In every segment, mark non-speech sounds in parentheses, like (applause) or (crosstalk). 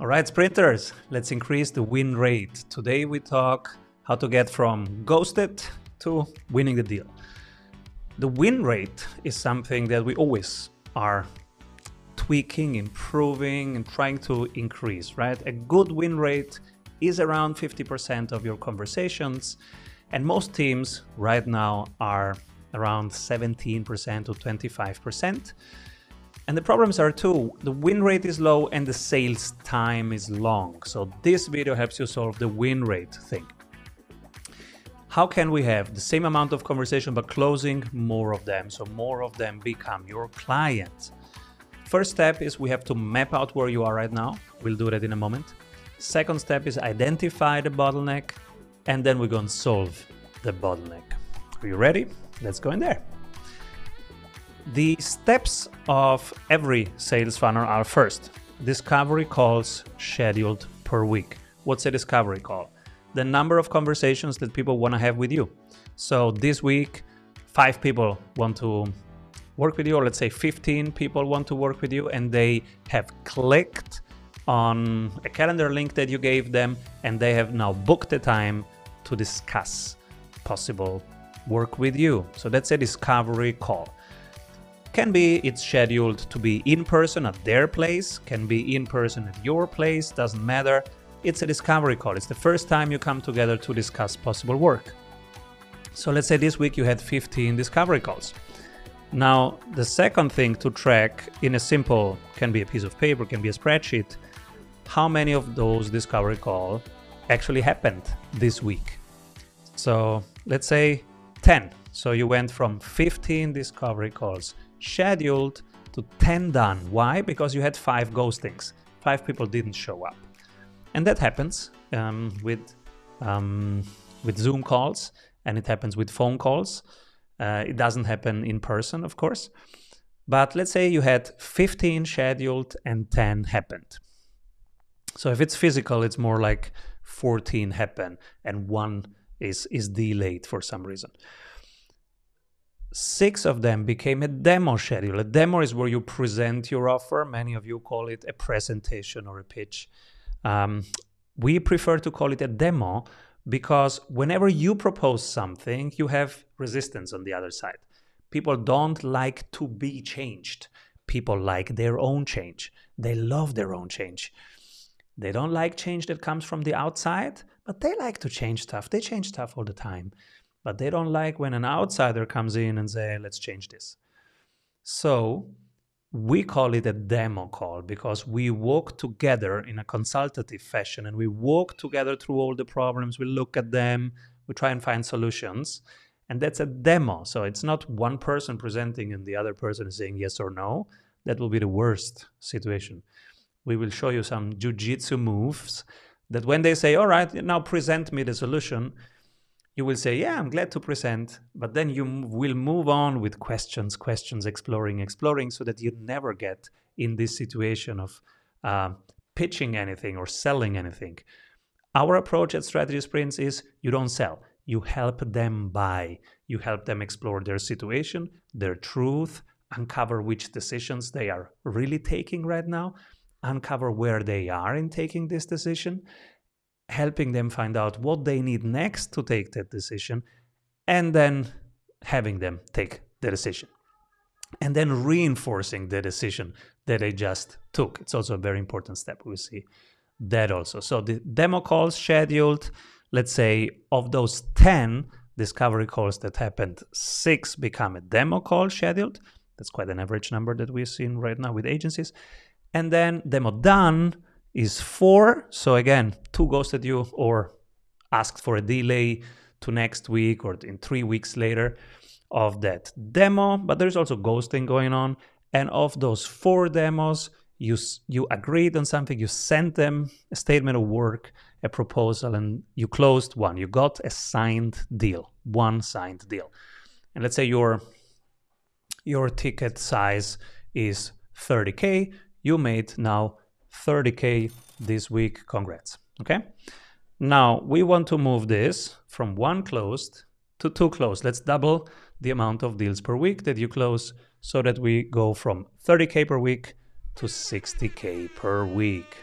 All right, sprinters, let's increase the win rate. Today we talk how to get from ghosted to winning the deal. The win rate is something that we always are tweaking, improving, and trying to increase, right? A good win rate is around 50% of your conversations, and most teams right now are around 17% to 25%. And the problems are too, the win rate is low and the sales time is long. So this video helps you solve the win rate thing. How can we have the same amount of conversation but closing more of them so more of them become your clients? First step is we have to map out where you are right now. We'll do that in a moment. Second step is identify the bottleneck and then we're going to solve the bottleneck. Are you ready? Let's go in there. The steps of every sales funnel are first, discovery calls scheduled per week. What's a discovery call? The number of conversations that people want to have with you. So this week, five people want to work with you, or let's say 15 people want to work with you, and they have clicked on a calendar link that you gave them, and they have now booked the time to discuss possible work with you. So that's a discovery call. Can be it's scheduled to be in person at their place, can be in person at your place, doesn't matter. It's a discovery call. It's the first time you come together to discuss possible work. So let's say this week you had 15 discovery calls. Now, the second thing to track in a simple, can be a piece of paper, can be a spreadsheet, how many of those discovery calls actually happened this week. So let's say 10. So you went from 15 discovery calls scheduled to 10 done. Why? Because you had five ghostings. Five people didn't show up. And that happens um, with, um, with Zoom calls and it happens with phone calls. Uh, it doesn't happen in person, of course. But let's say you had 15 scheduled and 10 happened. So if it's physical, it's more like 14 happen and one is, is delayed for some reason six of them became a demo schedule. A demo is where you present your offer. Many of you call it a presentation or a pitch. Um, we prefer to call it a demo because whenever you propose something, you have resistance on the other side. People don't like to be changed. People like their own change. They love their own change. They don't like change that comes from the outside, but they like to change stuff. They change stuff all the time but they don't like when an outsider comes in and say, let's change this. So we call it a demo call because we walk together in a consultative fashion and we walk together through all the problems. We look at them, we try and find solutions. And that's a demo. So it's not one person presenting and the other person is saying yes or no. That will be the worst situation. We will show you some jujitsu moves that when they say, all right, now present me the solution, you will say, Yeah, I'm glad to present. But then you will move on with questions, questions, exploring, exploring, so that you never get in this situation of uh, pitching anything or selling anything. Our approach at Strategy Sprints is you don't sell, you help them buy. You help them explore their situation, their truth, uncover which decisions they are really taking right now, uncover where they are in taking this decision, helping them find out what they need next to take that decision, and then having them take the decision. And then reinforcing the decision that they just took. It's also a very important step. We see that also. So the demo calls scheduled, let's say of those 10 discovery calls that happened, six become a demo call scheduled. That's quite an average number that we've seen right now with agencies. And then demo done is four. So again, two ghosted you or asked for a delay to next week or in three weeks later of that demo. But there's also ghosting going on. And of those four demos, you you agreed on something, you sent them a statement of work, a proposal, and you closed one. You got a signed deal, one signed deal. And let's say your your ticket size is 30k. You made now 30K this week. Congrats. Okay. Now we want to move this from one closed to two closed. Let's double the amount of deals per week that you close so that we go from 30K per week to 60K per week.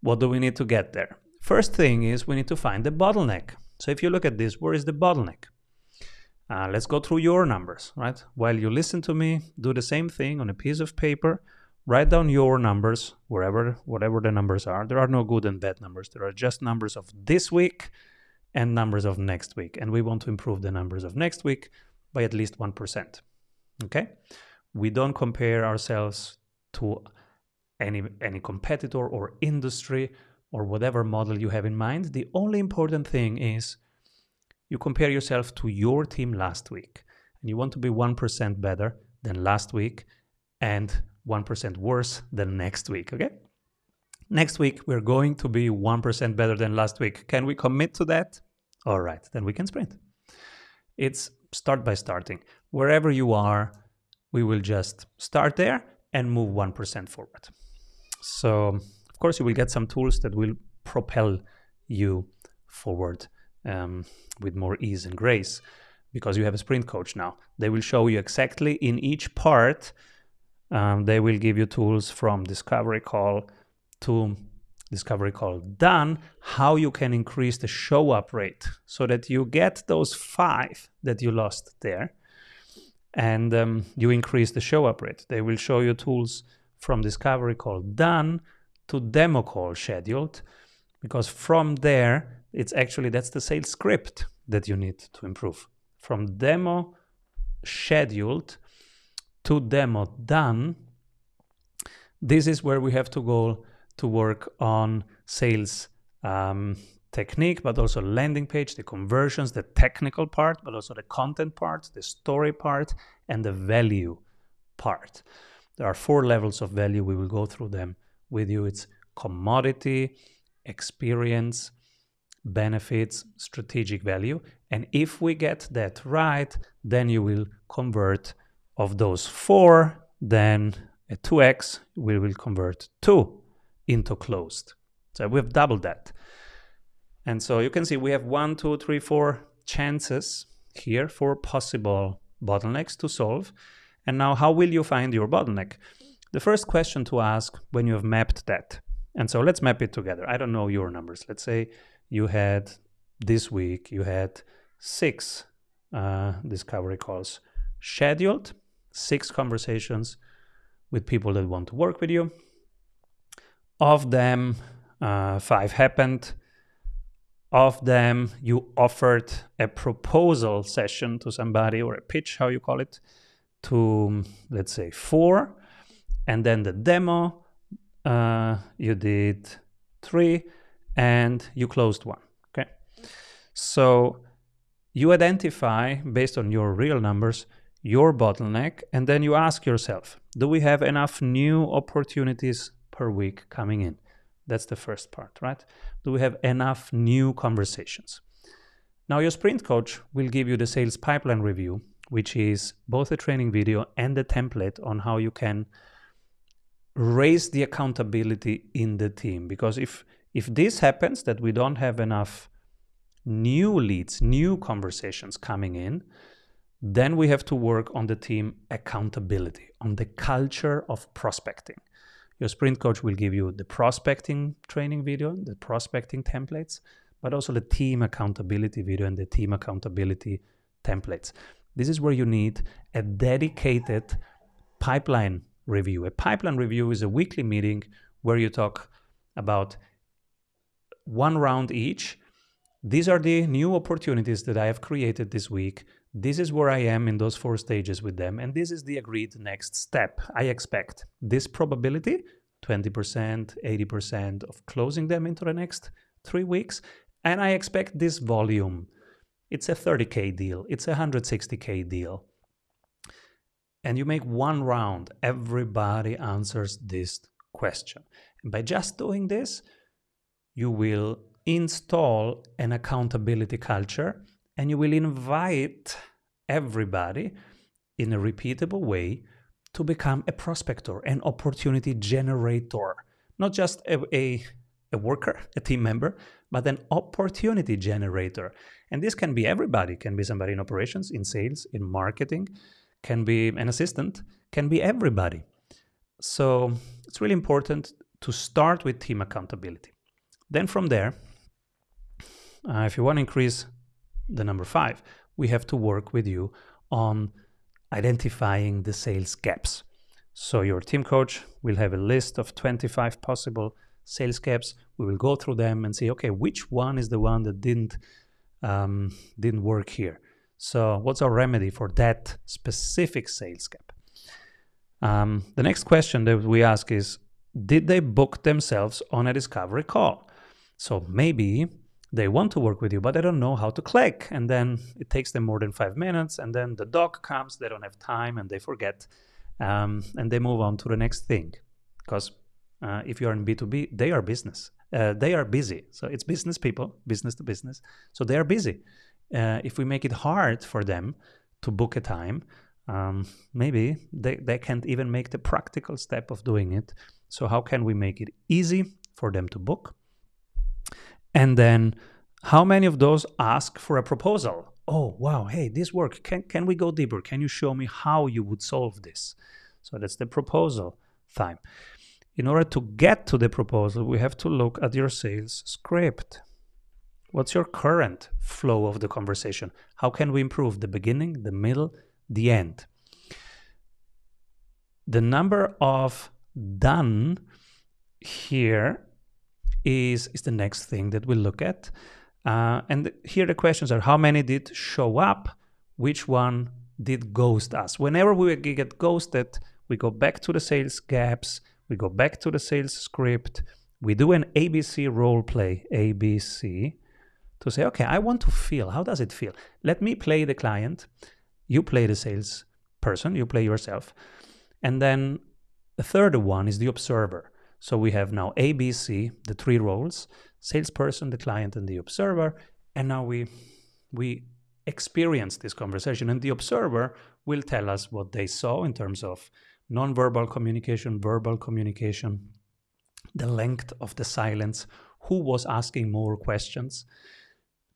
what do we need to get there? First thing is we need to find the bottleneck. So if you look at this, where is the bottleneck? Uh, let's go through your numbers, right? While you listen to me, do the same thing on a piece of paper. Write down your numbers, wherever, whatever the numbers are. There are no good and bad numbers. There are just numbers of this week and numbers of next week. And we want to improve the numbers of next week by at least 1%. Okay? We don't compare ourselves to any any competitor or industry or whatever model you have in mind. The only important thing is you compare yourself to your team last week and you want to be 1% better than last week and 1% worse than next week, okay? Next week, we're going to be 1% better than last week. Can we commit to that? All right, then we can sprint. It's start by starting. Wherever you are, we will just start there and move 1% forward. So, of course, you will get some tools that will propel you forward um, with more ease and grace because you have a sprint coach now. They will show you exactly in each part. Um, they will give you tools from discovery call to discovery call done, how you can increase the show up rate so that you get those five that you lost there and um, you increase the show up rate. They will show you tools from discovery call done to demo call scheduled because from there it's actually that's the sales script that you need to improve from demo scheduled to demo done this is where we have to go to work on sales um, technique but also landing page the conversions the technical part but also the content part the story part and the value part there are four levels of value. We will go through them with you. It's commodity, experience, benefits, strategic value. And if we get that right, then you will convert of those four, then a 2x, we will convert two into closed. So we've doubled that. And so you can see we have one, two, three, four chances here for possible bottlenecks to solve. And now, how will you find your bottleneck? The first question to ask when you have mapped that. And so let's map it together. I don't know your numbers. Let's say you had this week, you had six uh, discovery calls scheduled, six conversations with people that want to work with you. Of them, uh, five happened. Of them, you offered a proposal session to somebody or a pitch, how you call it to let's say four and then the demo uh, you did three and you closed one okay so you identify based on your real numbers your bottleneck and then you ask yourself do we have enough new opportunities per week coming in? That's the first part right? Do we have enough new conversations? Now your sprint coach will give you the sales pipeline review which is both a training video and a template on how you can raise the accountability in the team. Because if if this happens that we don't have enough new leads new conversations coming in then we have to work on the team accountability on the culture of prospecting your sprint coach will give you the prospecting training video the prospecting templates but also the team accountability video and the team accountability templates this is where you need a dedicated pipeline review. A pipeline review is a weekly meeting where you talk about one round each. These are the new opportunities that I have created this week. This is where I am in those four stages with them. And this is the agreed next step. I expect this probability 20%, 80% of closing them into the next three weeks. And I expect this volume it's a 30K deal, it's a 160K deal. And you make one round, everybody answers this question. And by just doing this, you will install an accountability culture and you will invite everybody in a repeatable way to become a prospector, an opportunity generator, not just a, a, a worker, a team member, but an opportunity generator. And this can be everybody, can be somebody in operations, in sales, in marketing, can be an assistant, can be everybody. So it's really important to start with team accountability. Then from there, uh, if you want to increase the number five, we have to work with you on identifying the sales gaps. So your team coach will have a list of 25 possible sales gaps. We will go through them and say, okay, which one is the one that didn't um, didn't work here? So what's our remedy for that specific sales gap? Um, the next question that we ask is, did they book themselves on a discovery call? So maybe they want to work with you, but they don't know how to click. And then it takes them more than five minutes. And then the dog comes, they don't have time and they forget. Um, and they move on to the next thing. Because uh, if you're in B2B, they are business. Uh, they are busy. So it's business people, business to business. So they are busy. Uh, if we make it hard for them to book a time, um, maybe they, they can't even make the practical step of doing it. So, how can we make it easy for them to book? And then how many of those ask for a proposal? Oh, wow, hey, this work. Can, can we go deeper? Can you show me how you would solve this? So that's the proposal time. In order to get to the proposal, we have to look at your sales script. What's your current flow of the conversation? How can we improve the beginning, the middle, the end? The number of done here is, is the next thing that we'll look at. Uh, and here the questions are how many did show up? Which one did ghost us? Whenever we get ghosted, we go back to the sales gaps, we go back to the sales script, we do an ABC role play, ABC, to say, okay, I want to feel. How does it feel? Let me play the client. You play the sales person, you play yourself. And then the third one is the observer. So we have now ABC, the three roles, salesperson, the client, and the observer. And now we we experience this conversation. And the observer will tell us what they saw in terms of nonverbal communication, verbal communication, the length of the silence, who was asking more questions.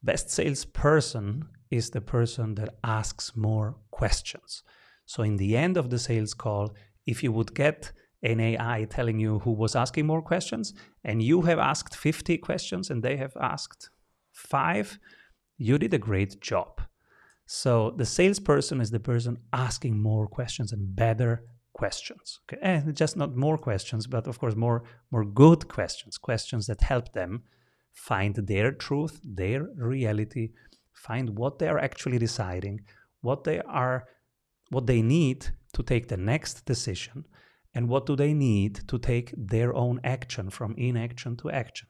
Best salesperson is the person that asks more questions. So, in the end of the sales call, if you would get an AI telling you who was asking more questions, and you have asked 50 questions and they have asked five, you did a great job. So the salesperson is the person asking more questions and better questions. Okay, and just not more questions, but of course more more good questions, questions that help them find their truth, their reality, find what they are actually deciding, what they are, what they need to take the next decision, and what do they need to take their own action from inaction to action.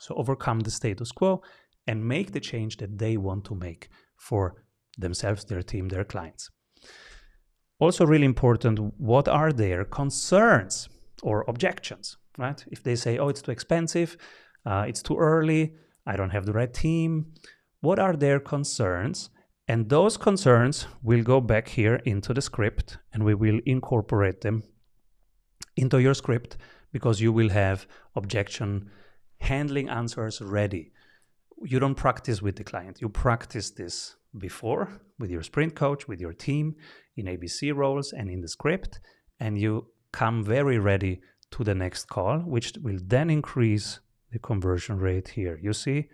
So overcome the status quo and make the change that they want to make for themselves, their team, their clients. Also, really important, what are their concerns or objections, right? If they say, oh, it's too expensive, uh, it's too early, I don't have the right team, what are their concerns? And those concerns will go back here into the script and we will incorporate them into your script because you will have objection handling answers ready. You don't practice with the client, you practice this before with your sprint coach, with your team in ABC roles and in the script, and you come very ready to the next call, which will then increase the conversion rate here. You see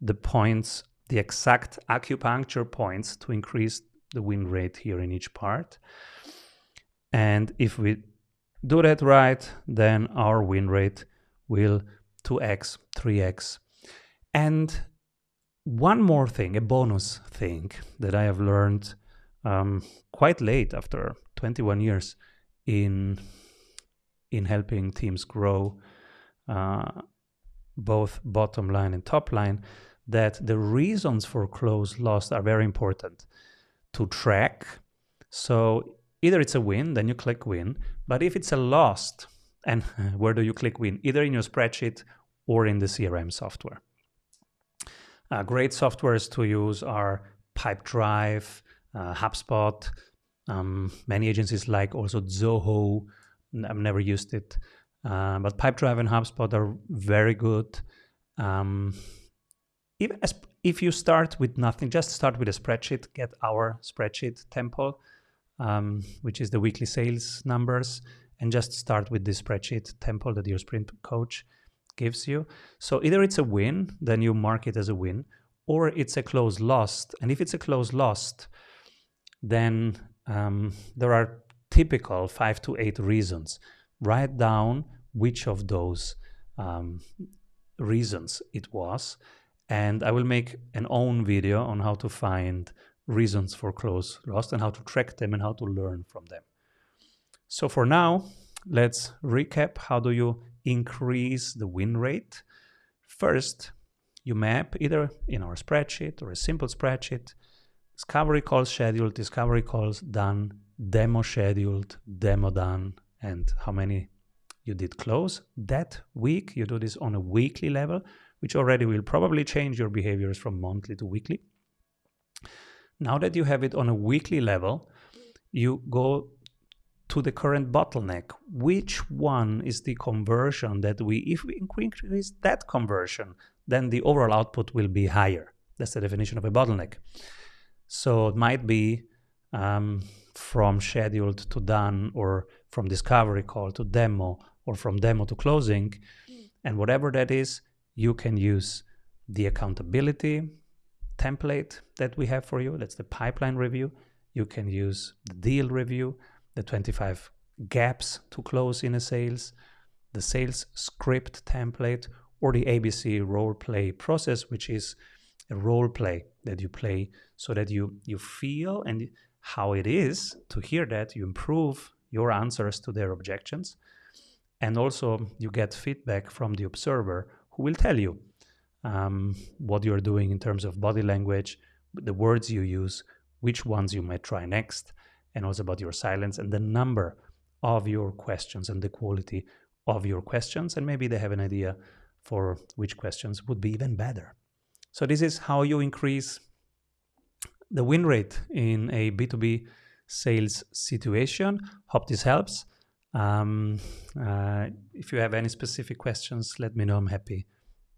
the points, the exact acupuncture points to increase the win rate here in each part. And if we do that right, then our win rate will 2x, 3x. And one more thing, a bonus thing that I have learned um, quite late after 21 years in in helping teams grow uh, both bottom line and top line that the reasons for close lost are very important to track so either it's a win then you click win but if it's a lost and (laughs) where do you click win either in your spreadsheet or in the crm software uh, great softwares to use are Pipedrive, uh, HubSpot. Um, many agencies like also Zoho. I've never used it, uh, but Pipedrive and HubSpot are very good. Um, as, if you start with nothing, just start with a spreadsheet. Get our spreadsheet temple, um, which is the weekly sales numbers, and just start with this spreadsheet temple that your sprint coach gives you. So either it's a win, then you mark it as a win, or it's a close lost. And if it's a close lost, then um, there are typical five to eight reasons. Write down which of those um, reasons it was, and I will make an own video on how to find reasons for close lost and how to track them and how to learn from them. So for now, let's recap. How do you increase the win rate? First, you map either in our spreadsheet or a simple spreadsheet, discovery calls scheduled, discovery calls done, demo scheduled, demo done, and how many you did close. That week, you do this on a weekly level, which already will probably change your behaviors from monthly to weekly. Now that you have it on a weekly level, you go to the current bottleneck. Which one is the conversion that we, if we increase that conversion, then the overall output will be higher. That's the definition of a bottleneck. So it might be um, from scheduled to done, or from discovery call to demo, or from demo to closing. And whatever that is, you can use the accountability template that we have for you. That's the pipeline review. You can use the deal review, the 25 gaps to close in a sales, the sales script template, or the ABC role play process, which is a role play that you play so that you you feel and how it is to hear that you improve your answers to their objections and also you get feedback from the observer who will tell you um, what you're doing in terms of body language the words you use which ones you might try next and also about your silence and the number of your questions and the quality of your questions and maybe they have an idea for which questions would be even better so this is how you increase the win rate in a B2B sales situation. Hope this helps. Um, uh, if you have any specific questions, let me know. I'm happy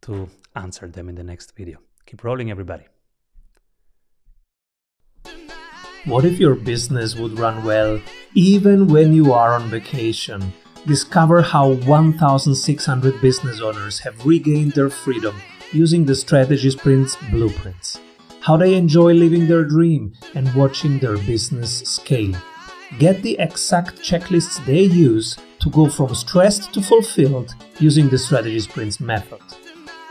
to answer them in the next video. Keep rolling, everybody. What if your business would run well even when you are on vacation? Discover how 1,600 business owners have regained their freedom using the Strategy Sprints blueprints, how they enjoy living their dream and watching their business scale. Get the exact checklists they use to go from stressed to fulfilled using the Strategy Sprints method.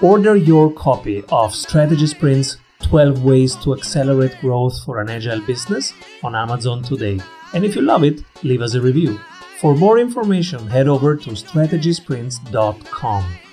Order your copy of Strategy Sprints 12 Ways to Accelerate Growth for an Agile Business on Amazon today. And if you love it, leave us a review. For more information, head over to strategysprints.com.